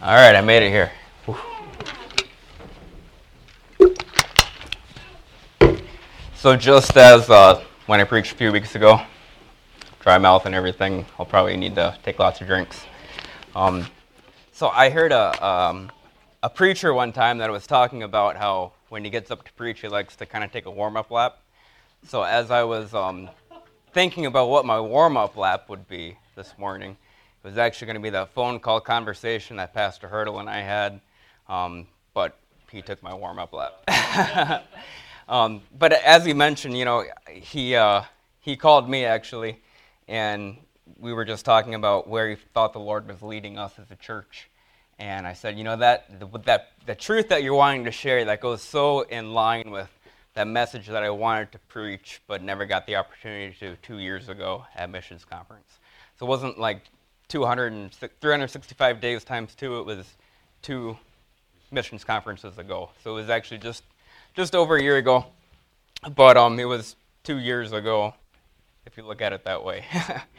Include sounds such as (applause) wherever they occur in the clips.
All right, I made it here. So just as uh, when I preached a few weeks ago, dry mouth and everything, I'll probably need to take lots of drinks. Um, so I heard a, um, a preacher one time that was talking about how when he gets up to preach, he likes to kind of take a warm-up lap. So as I was um, thinking about what my warm-up lap would be this morning, it was actually going to be that phone call conversation that Pastor Hurdle and I had, um, but he took my warm-up lap. (laughs) Um, but as he mentioned, you know, he, uh, he called me actually, and we were just talking about where he thought the Lord was leading us as a church. And I said, you know, that, the, that the truth that you're wanting to share that goes so in line with that message that I wanted to preach, but never got the opportunity to two years ago at Missions Conference. So it wasn't like 200 and 365 days times two, it was two missions conferences ago. So it was actually just just over a year ago, but um, it was two years ago, if you look at it that way.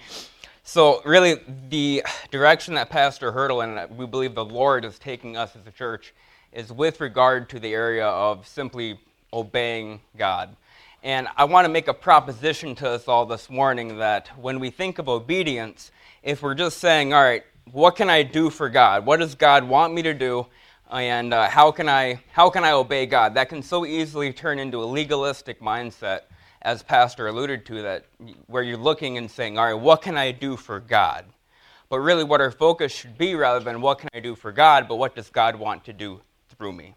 (laughs) so, really, the direction that Pastor Hurdle and we believe the Lord is taking us as a church is with regard to the area of simply obeying God. And I want to make a proposition to us all this morning that when we think of obedience, if we're just saying, all right, what can I do for God? What does God want me to do? and uh, how can I how can I obey God? That can so easily turn into a legalistic mindset, as Pastor alluded to, that where you're looking and saying, "All right, what can I do for God?" But really, what our focus should be, rather than what can I do for God, but what does God want to do through me?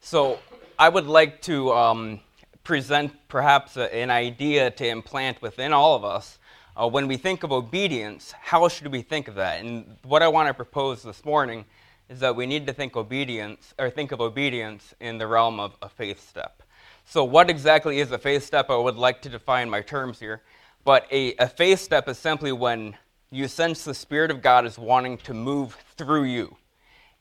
So, I would like to um, present perhaps a, an idea to implant within all of us. Uh, when we think of obedience, how should we think of that? And what I want to propose this morning is that we need to think obedience or think of obedience in the realm of a faith step. So, what exactly is a faith step? I would like to define my terms here. But a, a faith step is simply when you sense the Spirit of God is wanting to move through you.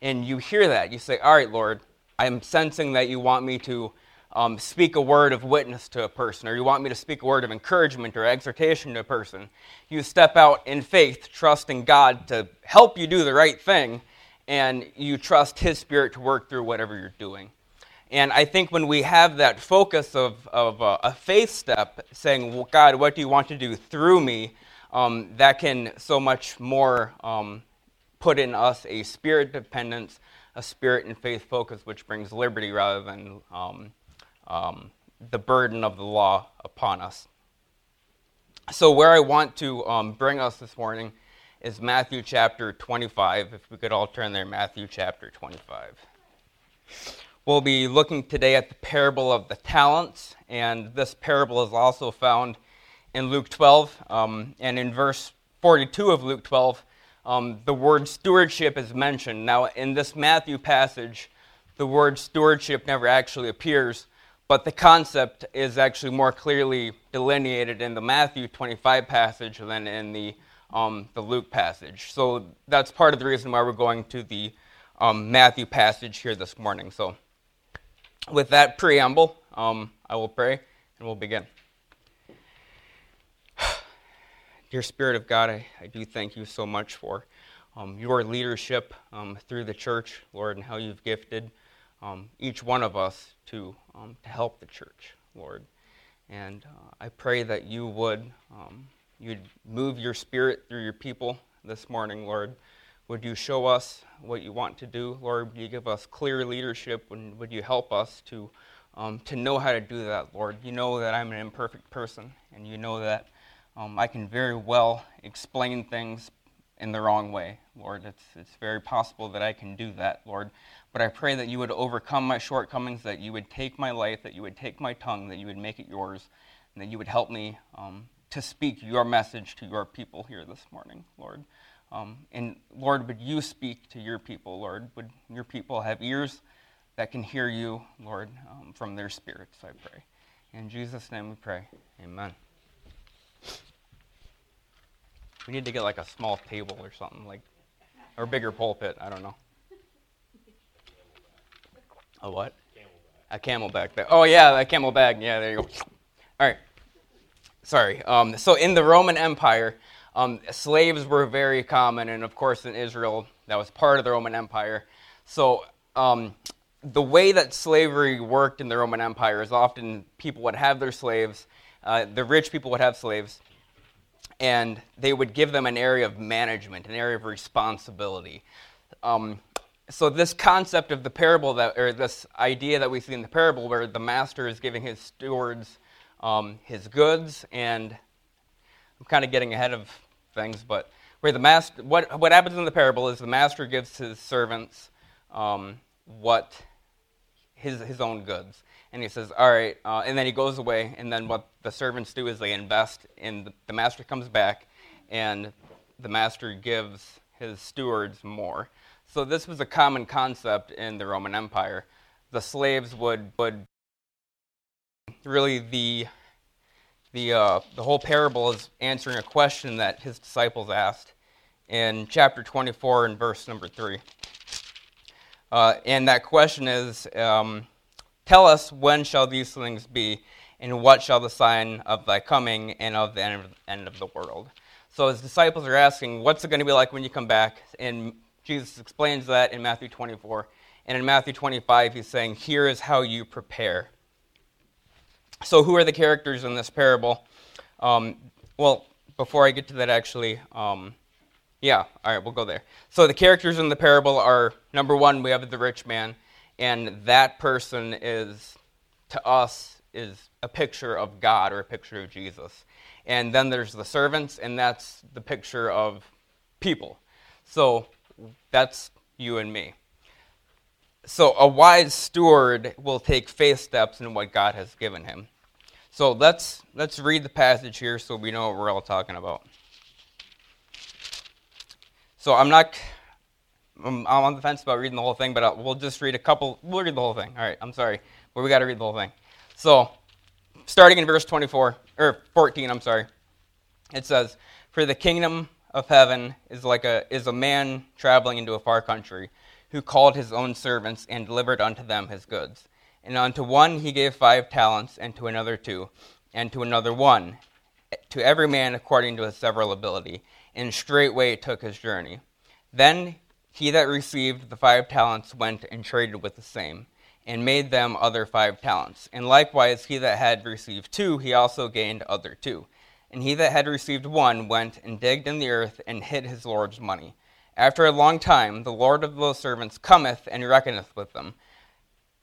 And you hear that. You say, All right, Lord, I'm sensing that you want me to um, speak a word of witness to a person, or you want me to speak a word of encouragement or exhortation to a person. You step out in faith, trusting God to help you do the right thing and you trust His Spirit to work through whatever you're doing. And I think when we have that focus of, of uh, a faith step, saying, well, God, what do you want to do through me? Um, that can so much more um, put in us a spirit dependence, a spirit and faith focus, which brings liberty rather than um, the burden of the law upon us. So, where I want to um, bring us this morning is Matthew chapter 25. If we could all turn there, Matthew chapter 25. We'll be looking today at the parable of the talents, and this parable is also found in Luke 12. Um, and in verse 42 of Luke 12, um, the word stewardship is mentioned. Now, in this Matthew passage, the word stewardship never actually appears, but the concept is actually more clearly delineated in the Matthew 25 passage than in the um, the Luke passage. So that's part of the reason why we're going to the um, Matthew passage here this morning. So, with that preamble, um, I will pray and we'll begin. (sighs) Dear Spirit of God, I, I, do thank you so much for um, your leadership um, through the church, Lord, and how you've gifted um, each one of us to, to help the church, Lord. And uh, I pray that you would you'd move your spirit through your people this morning, Lord. Would you show us what you want to do, Lord? Would you give us clear leadership? And would you help us to, um, to know how to do that, Lord? You know that I'm an imperfect person, and you know that um, I can very well explain things in the wrong way, Lord. It's, it's very possible that I can do that, Lord. But I pray that you would overcome my shortcomings, that you would take my life, that you would take my tongue, that you would make it yours, and that you would help me um, to speak your message to your people here this morning, Lord. Um, and Lord, would you speak to your people, Lord? Would your people have ears that can hear you, Lord, um, from their spirits, I pray. In Jesus' name we pray. Amen. We need to get like a small table or something, like, or bigger pulpit. I don't know. A what? A CamelBak. Oh, yeah, a CamelBak. Yeah, there you go. All right sorry. Um, so in the Roman Empire, um, slaves were very common, and of course in Israel, that was part of the Roman Empire. So um, the way that slavery worked in the Roman Empire is often people would have their slaves, uh, the rich people would have slaves, and they would give them an area of management, an area of responsibility. Um, so this concept of the parable that, or this idea that we see in the parable, where the master is giving his stewards um, his goods, and I'm kind of getting ahead of things, but where the master, what what happens in the parable is the master gives his servants um, what his his own goods, and he says, all right, uh, and then he goes away, and then what the servants do is they invest and the, master comes back, and the master gives his stewards more. So this was a common concept in the Roman Empire. The slaves would would really the the uh, the whole parable is answering a question that his disciples asked in chapter 24 and verse number three. Uh, and that question is, um, tell us when shall these things be, and what shall the sign of thy coming and of the end of, the world? So his disciples are asking, what's it going to be like when you come back? And Jesus explains that in Matthew 24. And in Matthew 25, he's saying, Here is how you prepare. So, who are the characters in this parable? Um, well, before I get to that, actually, um, yeah, all right, we'll go there. So, the characters in the parable are number one, we have the rich man, and that person is, to us, is a picture of God or a picture of Jesus. And then there's the servants, and that's the picture of people. So, that's you and me. So, a wise steward will take faith steps in what God has given him. So, let's, let's read the passage here so we know what we're all talking about. So, I'm not. I'm, on the fence about reading the whole thing, but I'll, we'll just read a couple. We'll read the whole thing. All right, I'm sorry. But we got to read the whole thing. So, starting in verse 24, or 14, I'm sorry. It says, For the kingdom of heaven is like a is a man traveling into a far country, who called his own servants and delivered unto them his goods. And unto one he gave five talents, and to another two, and to another one, to every man according to his several ability. And straightway took his journey. Then he that received the five talents went and traded with the same, and made them other five talents. And likewise he that had received two, he also gained other two. And he that had received one went and digged in the earth and hid his Lord's money. After a long time, the Lord of those servants cometh and reckoneth with them.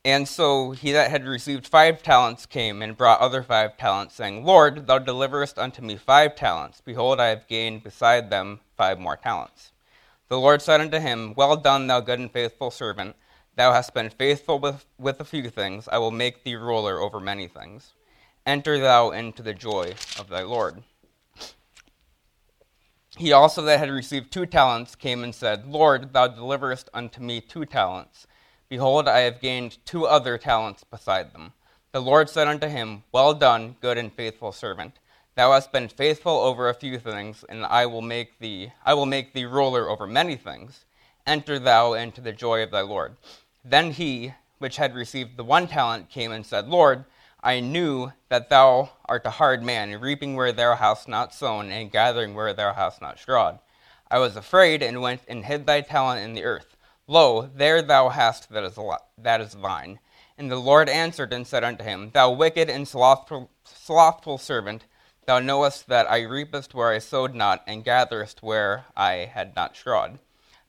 And so he that had received five talents came and brought other five talents, saying, Lord, thou deliverest unto me five talents. Behold, I have gained beside them five more talents. The Lord said unto him, Well done, thou good and faithful servant. Thou hast been faithful with, with a few things. I will make thee ruler over many things. Enter thou into the joy of thy Lord. He also that had received two talents came and said, Lord, thou deliverest unto me two talents. Behold, I have gained two other talents beside them. The Lord said unto him, Well done, good and faithful servant. Thou hast been faithful over a few things, and I will make thee I will make thee ruler over many things. Enter thou into the joy of thy Lord. Then he, which had received the one talent, came and said, Lord, I knew that thou art a hard man, reaping where thou hast not sown, and gathering where thou hast not strawed. I was afraid, and went and hid thy talent in the earth. Lo, there thou hast that is, that is thine. And the Lord answered and said unto him, Thou wicked and slothful, slothful servant, thou knowest that I reapest where I sowed not, and gatherest where I had not strawed.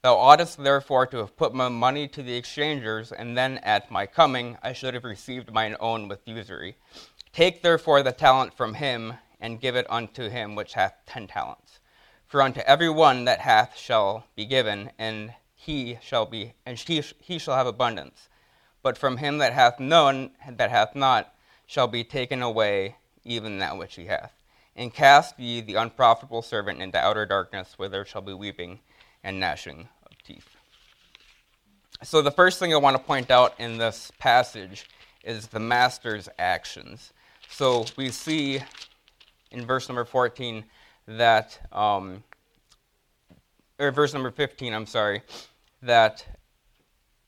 Thou oughtest therefore to have put my money to the exchangers, and then at my coming I should have received mine own with usury. Take therefore the talent from him, and give it unto him which hath ten talents. For unto every one that hath shall be given, and he shall be, and he, he shall have abundance. But from him that hath none, that hath not, shall be taken away even that which he hath. And cast ye the unprofitable servant into outer darkness, where there shall be weeping and gnashing of teeth. So, the first thing I want to point out in this passage is the master's actions. So, we see in verse number 14 that, um, or verse number 15, I'm sorry, that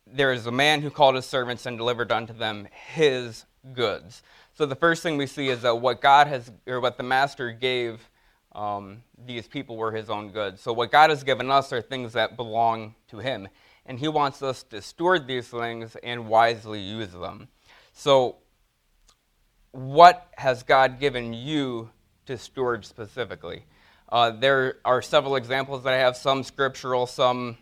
there is a man who called his servants and delivered unto them his goods. So, the first thing we see is that what God has, or what the master gave um, these people were his own goods. So, what God has given us are things that belong to him. And he wants us to steward these things and wisely use them. So, what has God given you to steward specifically? Uh, there are several examples that I have, some scriptural, some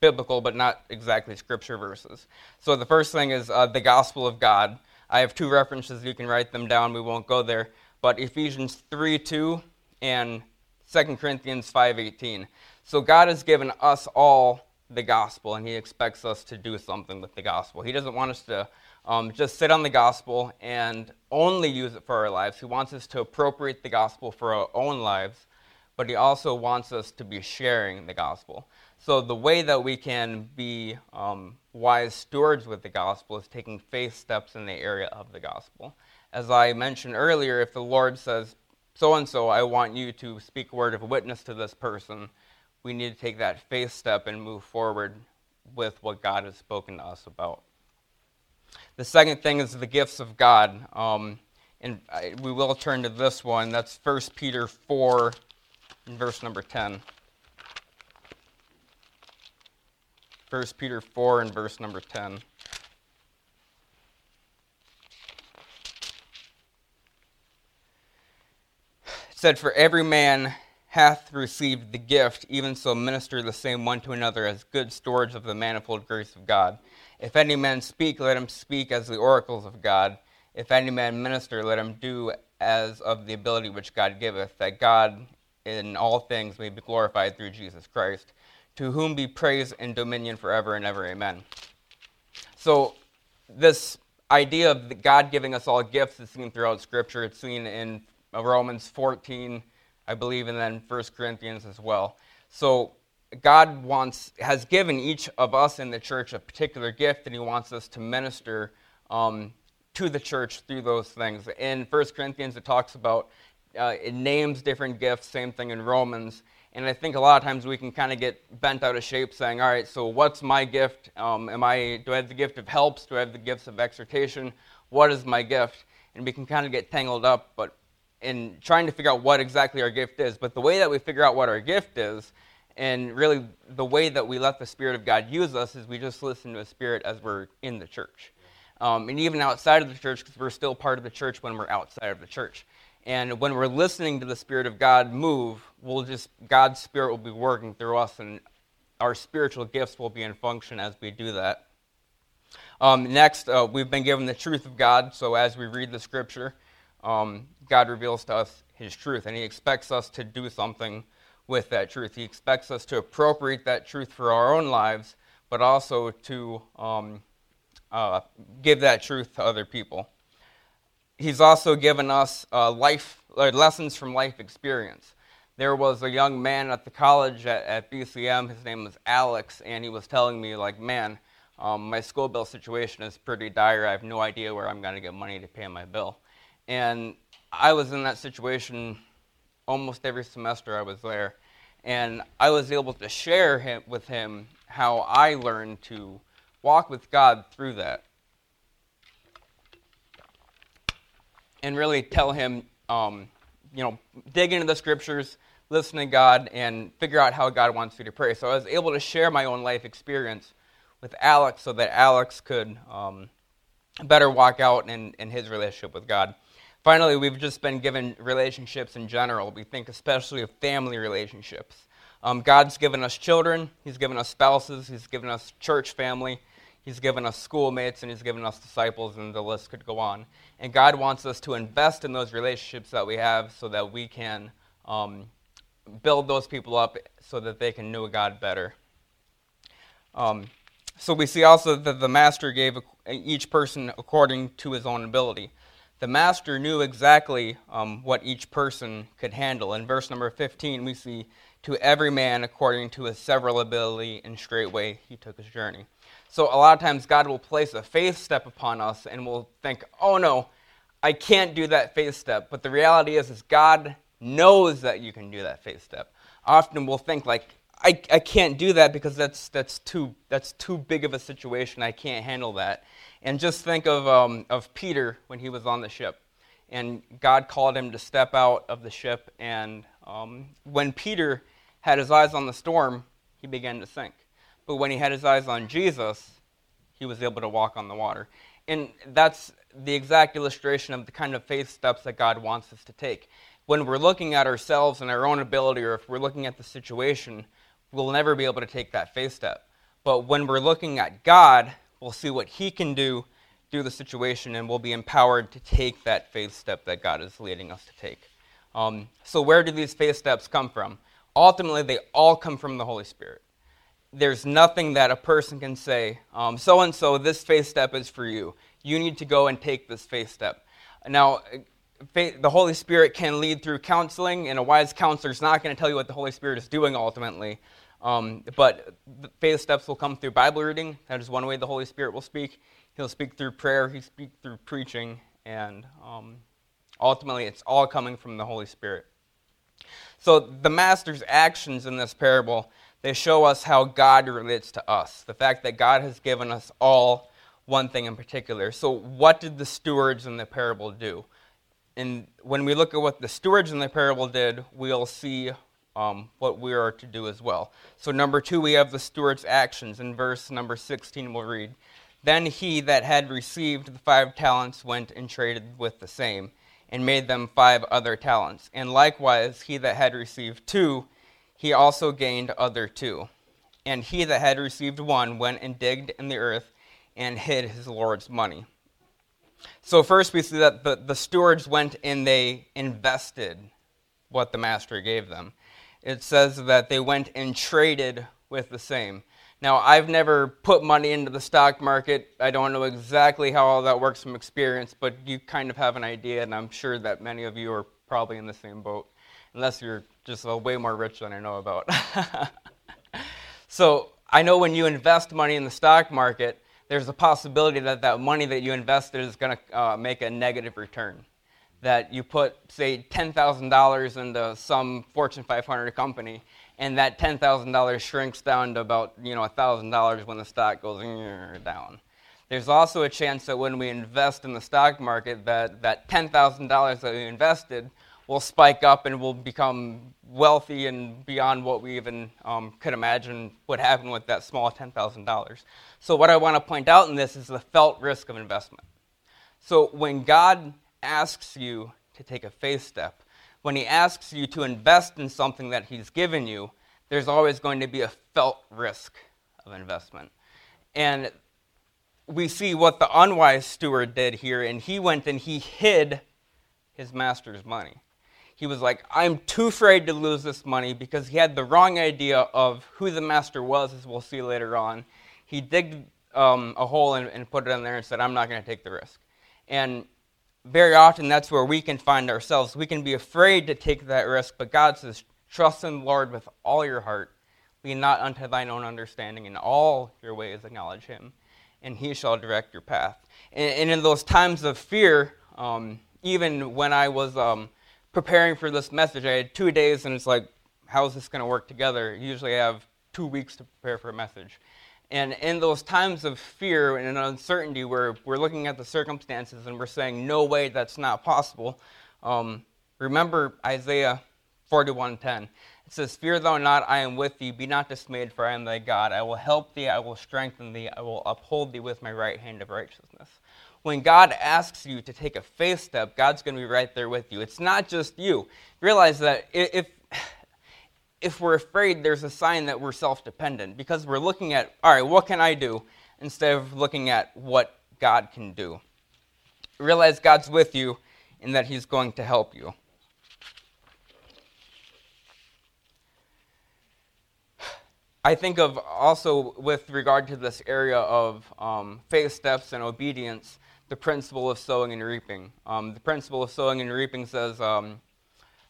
biblical, but not exactly scripture verses. So the first thing is uh, the gospel of God. I have two references. You can write them down. We won't go there. But Ephesians 3 2 and 2 Corinthians 5:18. So God has given us all the gospel, and He expects us to do something with the gospel. He doesn't want us to um, just sit on the gospel and only use it for our lives. He wants us to appropriate the gospel for our own lives, but He also wants us to be sharing the gospel. So the way that we can be um, wise stewards with the gospel is taking faith steps in the area of the gospel. As I mentioned earlier, if the Lord says, so and so, I want you to speak a word of witness to this person, we need to take that faith step and move forward with what God has spoken to us about. The second thing is the gifts of God. Um, and I, we will turn to this one. That's 1 Peter 4, verse number 10. 1 Peter 4 and verse number 10. It said, For every man hath received the gift, even so minister the same one to another as good stewards of the manifold grace of God. If any man speak, let him speak as the oracles of God. If any man minister, let him do as of the ability which God giveth, that God in all things may be glorified through Jesus Christ, to whom be praise and dominion forever and ever. Amen. So, this idea of God giving us all gifts is seen throughout Scripture. It's seen in Romans 14, I believe, and then 1 Corinthians as well. So God wants has given each of us in the church a particular gift, and He wants us to minister um, to the church through those things. In 1 Corinthians, it talks about uh, it names different gifts. Same thing in Romans. And I think a lot of times we can kind of get bent out of shape, saying, "All right, so what's my gift? Um, am I do I have the gift of helps? Do I have the gifts of exhortation? What is my gift?" And we can kind of get tangled up, but in trying to figure out what exactly our gift is. But the way that we figure out what our gift is, and really the way that we let the Spirit of God use us, is we just listen to the Spirit as we're in the church. Um, and even outside of the church, because we're still part of the church when we're outside of the church. And when we're listening to the Spirit of God move, we'll just God's Spirit will be working through us, and our spiritual gifts will be in function as we do that. Um, next, uh, we've been given the truth of God. So as we read the Scripture, um, God reveals to us His truth, and He expects us to do something with that truth. He expects us to appropriate that truth for our own lives, but also to um, uh, give that truth to other people. He's also given us uh, life uh, lessons from life experience. There was a young man at the college at, at BCM. His name was Alex, and he was telling me, like, man, um, my school bill situation is pretty dire. I have no idea where I'm going to get money to pay my bill. And I was in that situation almost every semester I was there. And I was able to share him, with him how I learned to walk with God through that. And really tell him, um, you know, dig into the scriptures, listen to God, and figure out how God wants you to pray. So I was able to share my own life experience with Alex so that Alex could um, better walk out in, in his relationship with God. Finally, we've just been given relationships in general. We think especially of family relationships. Um, God's given us children, He's given us spouses, He's given us church family, He's given us schoolmates, and He's given us disciples, and the list could go on. And God wants us to invest in those relationships that we have so that we can um, build those people up so that they can know God better. Um, so we see also that the Master gave each person according to his own ability the master knew exactly um, what each person could handle. In verse number 15, we see, To every man according to his several ability, and straightway he took his journey. So a lot of times God will place a faith step upon us, and we'll think, Oh no, I can't do that faith step. But the reality is, is God knows that you can do that faith step. Often we'll think like, I, I can't do that because that's, that's, too, that's too big of a situation. I can't handle that. And just think of, um, of Peter when he was on the ship. And God called him to step out of the ship and Um, when Peter had his eyes on the storm, he began to sink. But when he had his eyes on Jesus, he was able to walk on the water. And that's the exact illustration of the kind of faith steps that God wants us to take. When we're looking at ourselves and our own ability, or if we're looking at the situation, we'll never be able to take that faith step. But when we're looking at God, we'll see what He can do through the situation, and we'll be empowered to take that faith step that God is leading us to take. Um, so, where do these faith steps come from? Ultimately, they all come from the Holy Spirit. There's nothing that a person can say, so and so, this faith step is for you. You need to go and take this faith step. Now, faith, the Holy Spirit can lead through counseling, and a wise counselor is not going to tell you what the Holy Spirit is doing ultimately. Um, but faith steps will come through Bible reading. That is one way the Holy Spirit will speak. He'll speak through prayer, he'll speak through preaching, and um, ultimately it's all coming from the Holy Spirit. So the master's actions in this parable, they show us how God relates to us. The fact that God has given us all one thing in particular. So what did the stewards in the parable do? And when we look at what the stewards in the parable did, we'll see um, what we are to do as well. So, number two, we have the steward's actions. In verse number 16, we'll read Then he that had received the five talents went and traded with the same and made them five other talents. And likewise, he that had received two, he also gained other two. And he that had received one went and digged in the earth and hid his Lord's money. So, first we see that the, the stewards went and they invested what the master gave them. It says that they went and traded with the same. Now, I've never put money into the stock market. I don't know exactly how all that works from experience, but you kind of have an idea, and I'm sure that many of you are probably in the same boat, unless you're just way more rich than I know about. (laughs) so, I know when you invest money in the stock market, there's a possibility that that money that you invested is going to uh, make a negative return. That you put, say, $10,000 into some Fortune 500 company, and that $10,000 shrinks down to about, you know, $1,000 when the stock goes down. There's also a chance that when we invest in the stock market, that, that $10,000 that we invested will spike up and will become wealthy and beyond what we even um, could imagine would happen with that small $10,000. So, what I want to point out in this is the felt risk of investment. So, when God asks you to take a faith step, when he asks you to invest in something that he's given you, there's always going to be a felt risk of investment. And we see what the unwise steward did here, and he went and he hid his master's money. He was like, I'm too afraid to lose this money because he had the wrong idea of who the master was, as we'll see later on. He digged um, a hole and, and put it in there and said, I'm not going to take the risk. And very often that's where we can find ourselves. We can be afraid to take that risk, but God says, Trust in the Lord with all your heart. Lean not unto thine own understanding. In all your ways acknowledge him, and he shall direct your path. And, and in those times of fear, um, even when I was um, preparing for this message, I had two days, and it's like, how is this going to work together? Usually I have two weeks to prepare for a message. And in those times of fear and uncertainty, where we're looking at the circumstances and we're saying, no way, that's not possible, um, remember Isaiah 41:10. It says, "Fear thou not, I am with thee. Be not dismayed, for I am thy God. I will help thee, I will strengthen thee, I will uphold thee with my right hand of righteousness." When God asks you to take a faith step, God's going to be right there with you. It's not just you. Realize that if if we're afraid, there's a sign that we're self dependent because we're looking at, all right, what can I do? instead of looking at what God can do. Realize God's with you and that He's going to help you. I think of also with regard to this area of um, faith steps and obedience, the principle of sowing and reaping. Um, the principle of sowing and reaping says, um,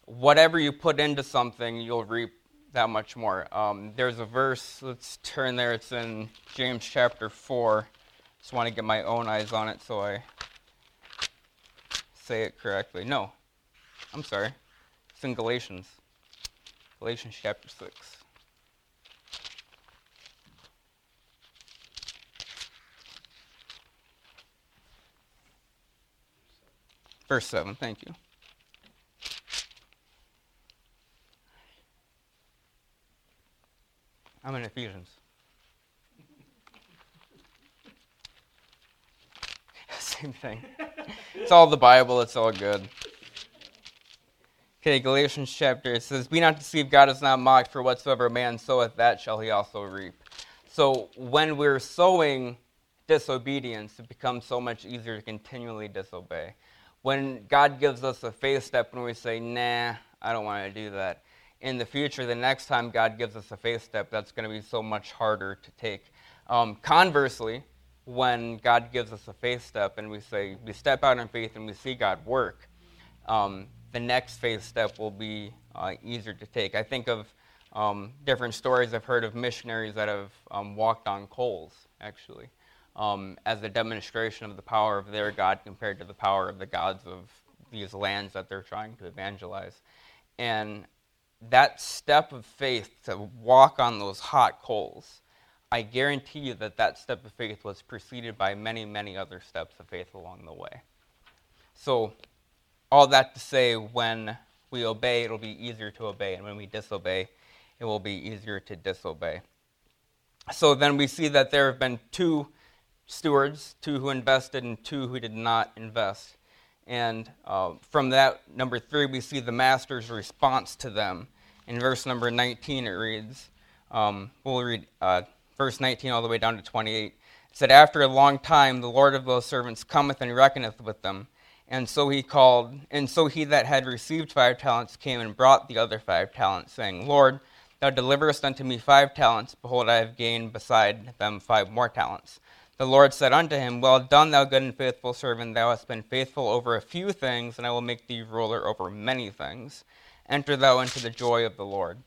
whatever you put into something, you'll reap that much more. Um, there's a verse, let's turn there, it's in James chapter 4. Just want to get my own eyes on it so I say it correctly. No, I'm sorry. It's in Galatians. Galatians chapter 6. Verse 7, thank you. I'm in Ephesians. (laughs) Same thing. it's all the Bible, it's all good. Okay, Galatians chapter, it says, Be not deceived, God is not mocked, for whatsoever man soweth, that shall he also reap. So when we're sowing disobedience, it becomes so much easier to continually disobey. When God gives us a faith step and we say, nah, I don't want to do that, in the future, the next time God gives us a faith step, that's going to be so much harder to take. Um, conversely, when God gives us a faith step and we say, we step out in faith and we see God work, um, the next faith step will be uh, easier to take. I think of um, different stories I've heard of missionaries that have um, walked on coals, actually, um, as a demonstration of the power of their God compared to the power of the gods of these lands that they're trying to evangelize. And that step of faith to walk on those hot coals, I guarantee you that that step of faith was preceded by many, many other steps of faith along the way. So, all that to say, when we obey, it'll be easier to obey, and when we disobey, it will be easier to disobey. So then we see that there have been two stewards, two who invested and two who did not invest. And uh, from that, number three, we see the master's response to them. In verse number 19, it reads, um, we'll read uh, verse 19 all the way down to 28. It said, After a long time, the Lord of those servants cometh and reckoneth with them. And so he called, and so he that had received five talents came and brought the other five talents, saying, Lord, Thou deliverest unto me five talents. Behold, I have gained beside them five more talents. The Lord said unto him, Well done, thou good and faithful servant. Thou hast been faithful over a few things, and I will make thee ruler over many things. Enter thou into the joy of the Lord.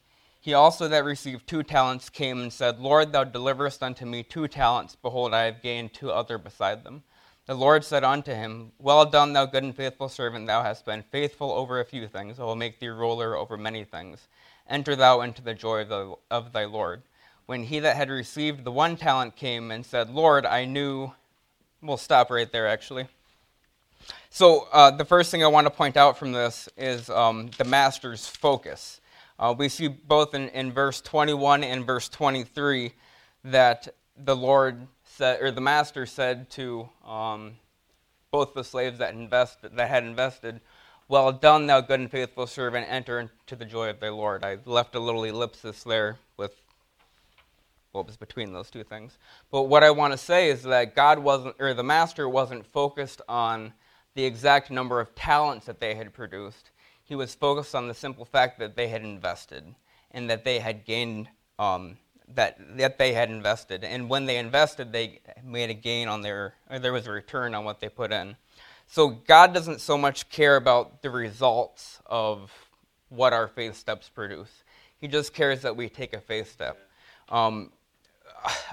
He also that received two talents came and said, Lord, thou deliverest unto me two talents. Behold, I have gained two other beside them. The Lord said unto him, Well done, thou good and faithful servant. Thou hast been faithful over a few things. I will make thee ruler over many things. Enter thou into the joy of, the, of thy Lord. When he that had received the one talent came and said, Lord, I knew. We'll stop right there, actually. So, uh, the first thing I want to point out from this is um, the master's focus. Uh, we see both in, in verse 21 and verse 23 that the Lord said, or the master said to um, both the slaves that, invest, that had invested, well done, thou good and faithful servant, enter into the joy of thy Lord. I left a little ellipsis there with what was between those two things. But what I want to say is that God wasn't, or the master wasn't focused on the exact number of talents that they had produced. He was focused on the simple fact that they had invested and that they had gained, um, that, that they had invested. And when they invested, they made a gain on their, there was a return on what they put in. So God doesn't so much care about the results of what our faith steps produce. He just cares that we take a faith step. Um,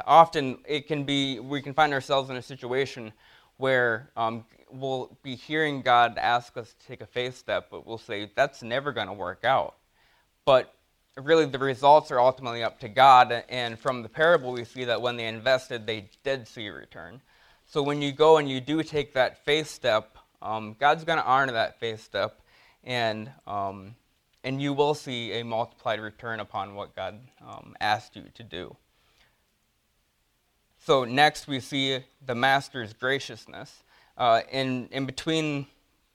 often it can be we can find ourselves in a situation where um, we'll be hearing God ask us to take a faith step, but we'll say that's never going to work out. But really, the results are ultimately up to God. And from the parable, we see that when they invested, they did see a return. So when you go and you do take that faith step, um, God's going to honor that faith step, and um, and you will see a multiplied return upon what God um, asked you to do. So next we see the master's graciousness. Uh, in in between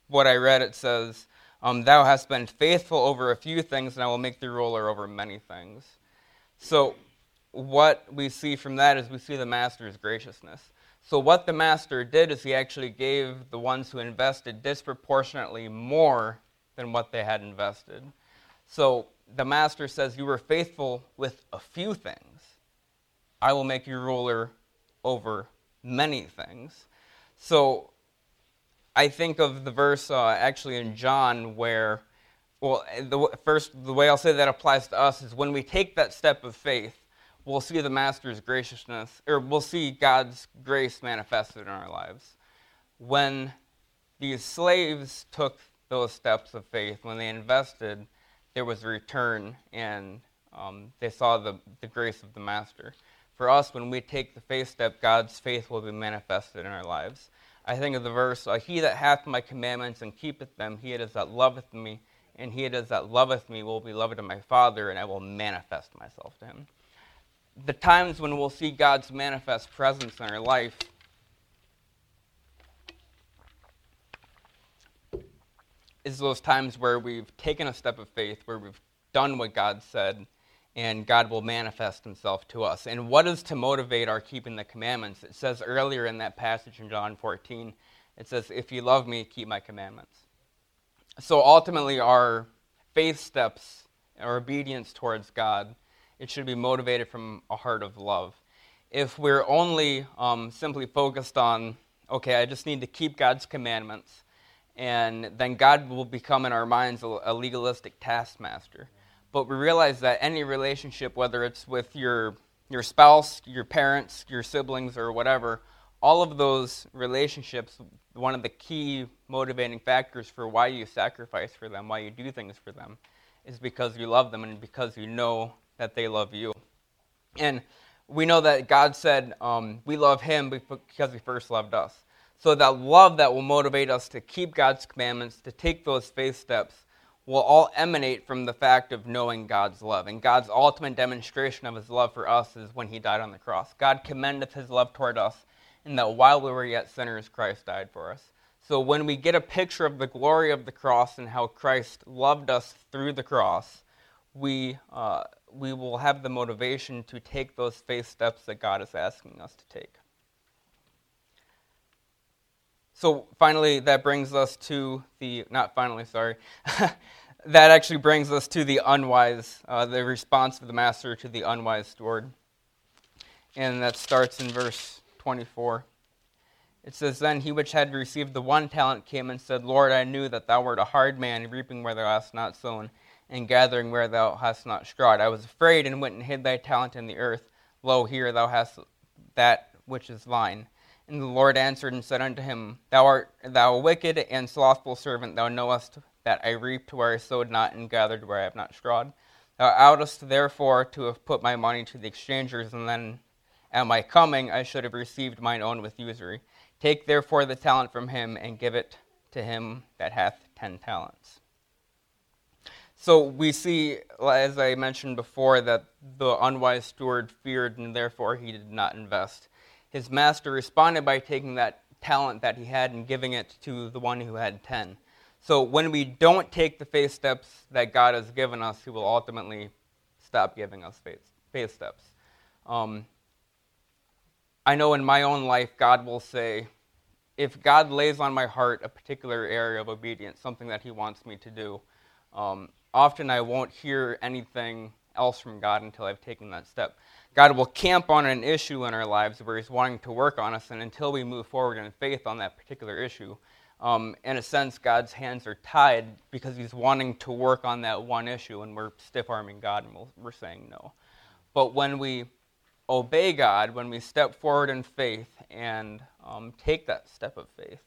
what I read, it says, um, "Thou hast been faithful over a few things, and I will make thee ruler over many things." So what we see from that is we see the master's graciousness. So, what the master did is he actually gave the ones who invested disproportionately more than what they had invested. So, the master says, You were faithful with a few things. I will make you ruler over many things. So, I think of the verse uh, actually in John where, well, the, first, the way I'll say that applies to us is when we take that step of faith, we'll see the Master's graciousness, or we'll see God's grace manifested in our lives. When these slaves took those steps of faith, when they invested, there was a return and um, they saw the, the grace of the Master. For us, when we take the faith step, God's faith will be manifested in our lives. I think of the verse, uh, He that hath my commandments and keepeth them, he it is that loveth me, and he it is that loveth me will be loved of my Father, and I will manifest myself to him the times when we'll see God's manifest presence in our life is those times where we've taken a step of faith, where we've done what God said, and God will manifest himself to us. And what is to motivate our keeping the commandments? It says earlier in that passage in John 14, it says, If you love me, keep my commandments. So ultimately, our faith steps, our obedience towards God, it should be motivated from a heart of love. If we're only um, simply focused on, okay, I just need to keep God's commandments, and then God will become in our minds a, a legalistic taskmaster. But we realize that any relationship, whether it's with your, your spouse, your parents, your siblings, or whatever, all of those relationships, one of the key motivating factors for why you sacrifice for them, why you do things for them, is because you love them and because you know that they love you. And we know that God said um, we love Him because He first loved us. So that love that will motivate us to keep God's commandments, to take those faith steps, will all emanate from the fact of knowing God's love. And God's ultimate demonstration of His love for us is when He died on the cross. God commendeth His love toward us in that while we were yet sinners, Christ died for us. So when we get a picture of the glory of the cross and how Christ loved us through the cross, we, uh, we will have the motivation to take those faith steps that God is asking us to take. So finally, that brings us to the, not finally, sorry, (laughs) that actually brings us to the unwise, uh, the response of the master to the unwise steward. And that starts in verse 24. It says, Then he which had received the one talent came and said, Lord, I knew that thou wert a hard man, reaping where thou hast not sown, and gathering where thou hast not strawed. I was afraid and went and hid thy talent in the earth. Lo, here thou hast that which is thine. And the Lord answered and said unto him, Thou art thou wicked and slothful servant, thou knowest that I reaped where I sowed not, and gathered where I have not strawed. Thou oughtest therefore to have put my money to the exchangers, and then at my coming I should have received mine own with usury. Take therefore the talent from him and give it to him that hath ten talents. So we see, as I mentioned before, that the unwise steward feared and therefore he did not invest. His master responded by taking that talent that he had and giving it to the one who had ten. So when we don't take the faith steps that God has given us, he will ultimately stop giving us faith, faith steps. Um, I know in my own life, God will say, if God lays on my heart a particular area of obedience, something that He wants me to do, um, often I won't hear anything else from God until I've taken that step. God will camp on an issue in our lives where He's wanting to work on us, and until we move forward in faith on that particular issue, um, in a sense, God's hands are tied because He's wanting to work on that one issue, and we're stiff arming God and we're saying no. But when we obey God, when we step forward in faith and um, take that step of faith,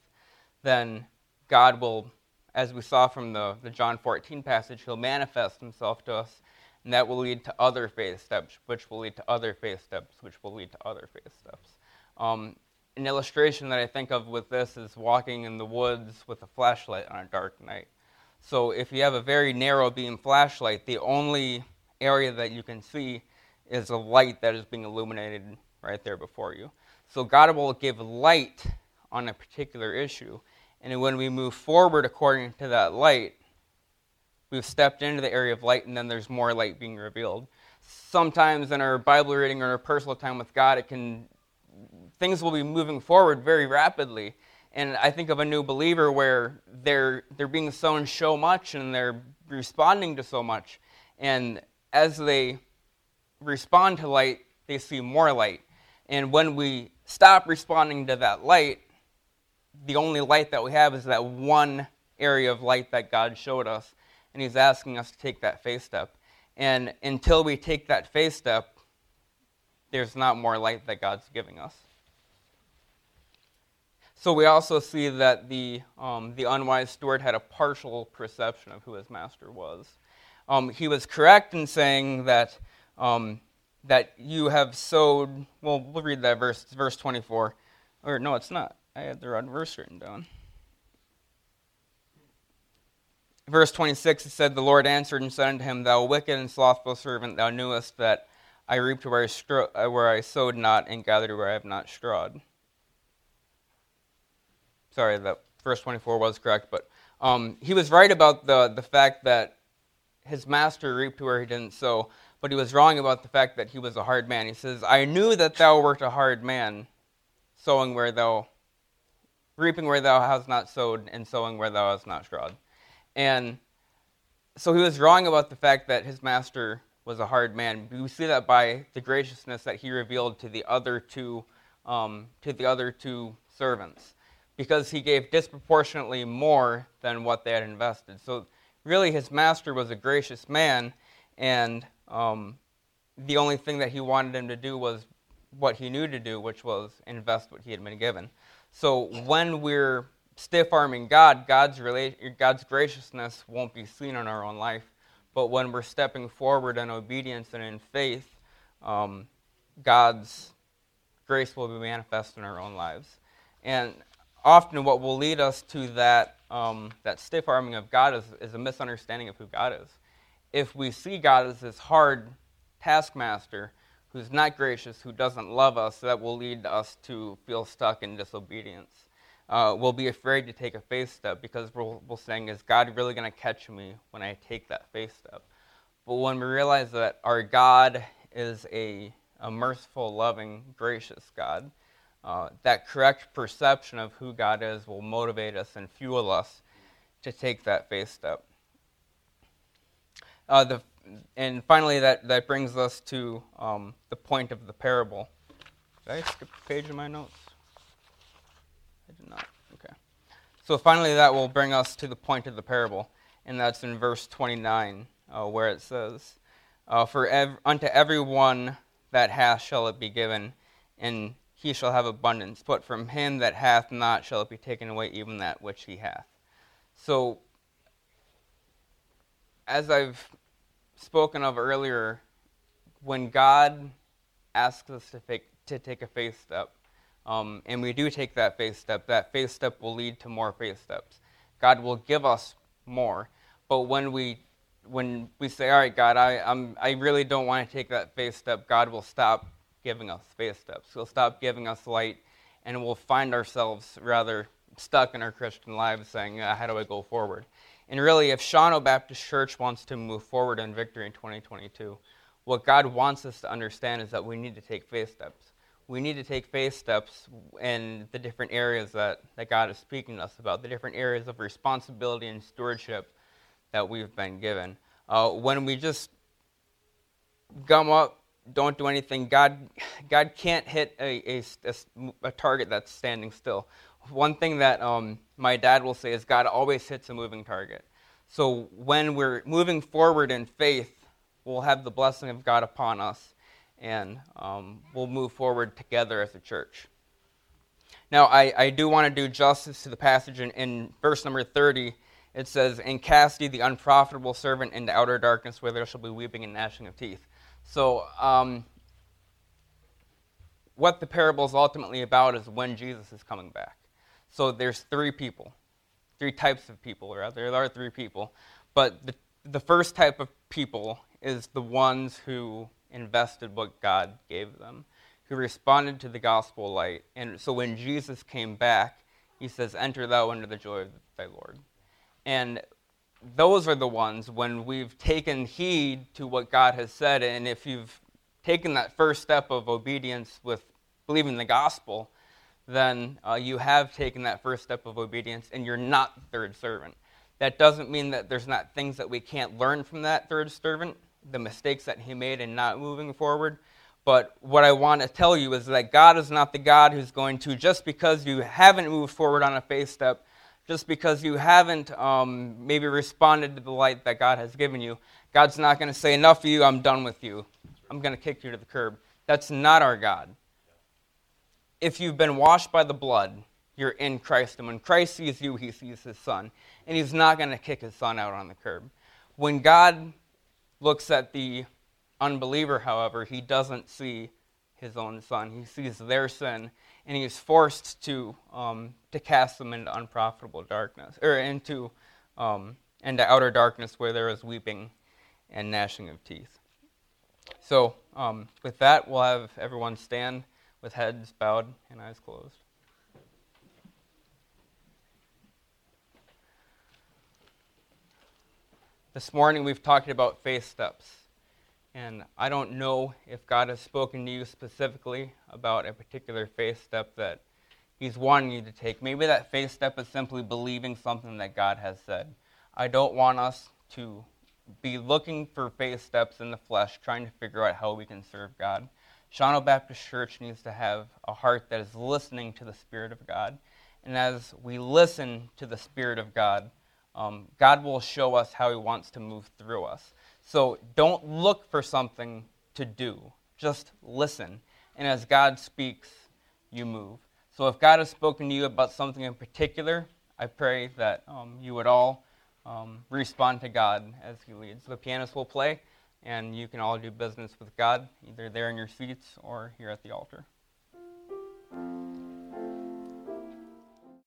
then God will, as we saw from the, the John 14 passage, He'll manifest Himself to us, and that will lead to other faith steps, which will lead to other faith steps, which will lead to other faith steps. Um, an illustration that I think of with this is walking in the woods with a flashlight on a dark night. So if you have a very narrow beam flashlight, the only area that you can see is a light that is being illuminated right there before you. So God will give light on a particular issue. And when we move forward according to that light, we've stepped into the area of light, and then there's more light being revealed. Sometimes in our Bible reading or our personal time with God, it can things will be moving forward very rapidly. And I think of a new believer where they're they're being sown so much and they're responding to so much. And as they respond to light, they see more light. And when we stop responding to that light, the only light that we have is that one area of light that God showed us. And He's asking us to take that faith step. And until we take that faith step, there's not more light that God's giving us. So we also see that the, um, the unwise steward had a partial perception of who his master was. Um, he was correct in saying that um, that you have sowed. Well, we'll read that verse. Verse 24. Or, no, it's not. I had the wrong verse written down. Verse 26, it said, The Lord answered and said unto him, Thou wicked and slothful servant, thou knewest that I reaped where I, stro- where I sowed not, and gathered where I have not strawed. Sorry, that verse 24 was correct, but um, he was right about the, the fact that his master reaped where he didn't sow, but he was wrong about the fact that he was a hard man. He says, I knew that thou wert a hard man, sowing where thou, reaping where thou hast not sowed, and sowing where thou hast not strawed. And so he was wrong about the fact that his master was a hard man. We see that by the graciousness that he revealed to the other two, um, to the other two servants, because he gave disproportionately more than what they had invested. So really, his master was a gracious man, and um, the only thing that he wanted him to do was what he knew to do, which was invest what he had been given. So when we're stiff arming God, God's, rela- God's graciousness won't be seen in our own life. But when we're stepping forward in obedience and in faith, um, God's grace will be manifest in our own lives. And often, what will lead us to that, um, that stiff arming of God is, is a misunderstanding of who God is. If we see God as this hard taskmaster who's not gracious, who doesn't love us, that will lead us to feel stuck in disobedience. Uh, we'll be afraid to take a faith step because we're, we're saying, Is God really going to catch me when I take that faith step? But when we realize that our God is a, a merciful, loving, gracious God, uh, that correct perception of who God is will motivate us and fuel us to take that faith step. Uh, the, and finally, that, that brings us to um, the point of the parable. Did I skip a page in my notes? I did not. Okay. So finally, that will bring us to the point of the parable, and that's in verse 29, uh, where it says, uh, For ev- unto every one that hath shall it be given, and he shall have abundance. But from him that hath not shall it be taken away even that which he hath. So, as I've spoken of earlier, when God asks us to take, to take a faith step, um, and we do take that faith step, that faith step will lead to more faith steps. God will give us more. But when we when we say, "All right, God, I I'm, I really don't want to take that faith step," God will stop giving us faith steps. He'll stop giving us light, and we'll find ourselves rather stuck in our Christian lives saying, How do I go forward? And really, if Shawano Baptist Church wants to move forward in victory in 2022, what God wants us to understand is that we need to take faith steps. We need to take faith steps in the different areas that, that God is speaking to us about, the different areas of responsibility and stewardship that we've been given. Uh, when we just gum up don't do anything. God, God can't hit a, a, a, target that's standing still. One thing that um, my dad will say is God always hits a moving target. So when we're moving forward in faith, we'll have the blessing of God upon us, and um, we'll move forward together as a church. Now, I, I do want to do justice to the passage in, in verse number 30. It says, And cast ye the unprofitable servant into outer darkness, where there shall be weeping and gnashing of teeth. So, um, what the parable is ultimately about is when Jesus is coming back. So, there's three people, three types of people, rather. There are three people. But the, the first type of people is the ones who invested what God gave them, who responded to the gospel light. And so, when Jesus came back, he says, Enter thou into the joy of thy Lord. And those are the ones when we've taken heed to what God has said, and if you've taken that first step of obedience with believing the gospel, then uh, you have taken that first step of obedience and you're not third servant. That doesn't mean that there's not things that we can't learn from that third servant, the mistakes that he made in not moving forward. But what I want to tell you is that God is not the God who's going to, just because you haven't moved forward on a faith step, just because you haven't um, maybe responded to the light that God has given you, God's not going to say, Enough of you, I'm done with you. I'm going to kick you to the curb. That's not our God. If you've been washed by the blood, you're in Christ. And when Christ sees you, he sees his son. And he's not going to kick his son out on the curb. When God looks at the unbeliever, however, he doesn't see his own son. He sees their sin and he is forced to um, to cast them into unprofitable darkness or into um, into outer darkness where there is weeping and gnashing of teeth. So, um, with that, we'll have everyone stand with heads bowed and eyes closed. This morning we've talked about faith steps. And I don't know if God has spoken to you specifically about a particular faith step that He's wanting you to take. Maybe that faith step is simply believing something that God has said. I don't want us to be looking for faith steps in the flesh, trying to figure out how we can serve God. Shawano Baptist Church needs to have a heart that is listening to the Spirit of God. And as we listen to the Spirit of God, um, God will show us how He wants to move through us. So don't look for something to do, just listen. And as God speaks, you move. So if God has spoken to you about something in particular, I pray that um, you would all um, respond to God as He leads. The pianist will play, and you can all do business with God, either there in your seats or here at the altar.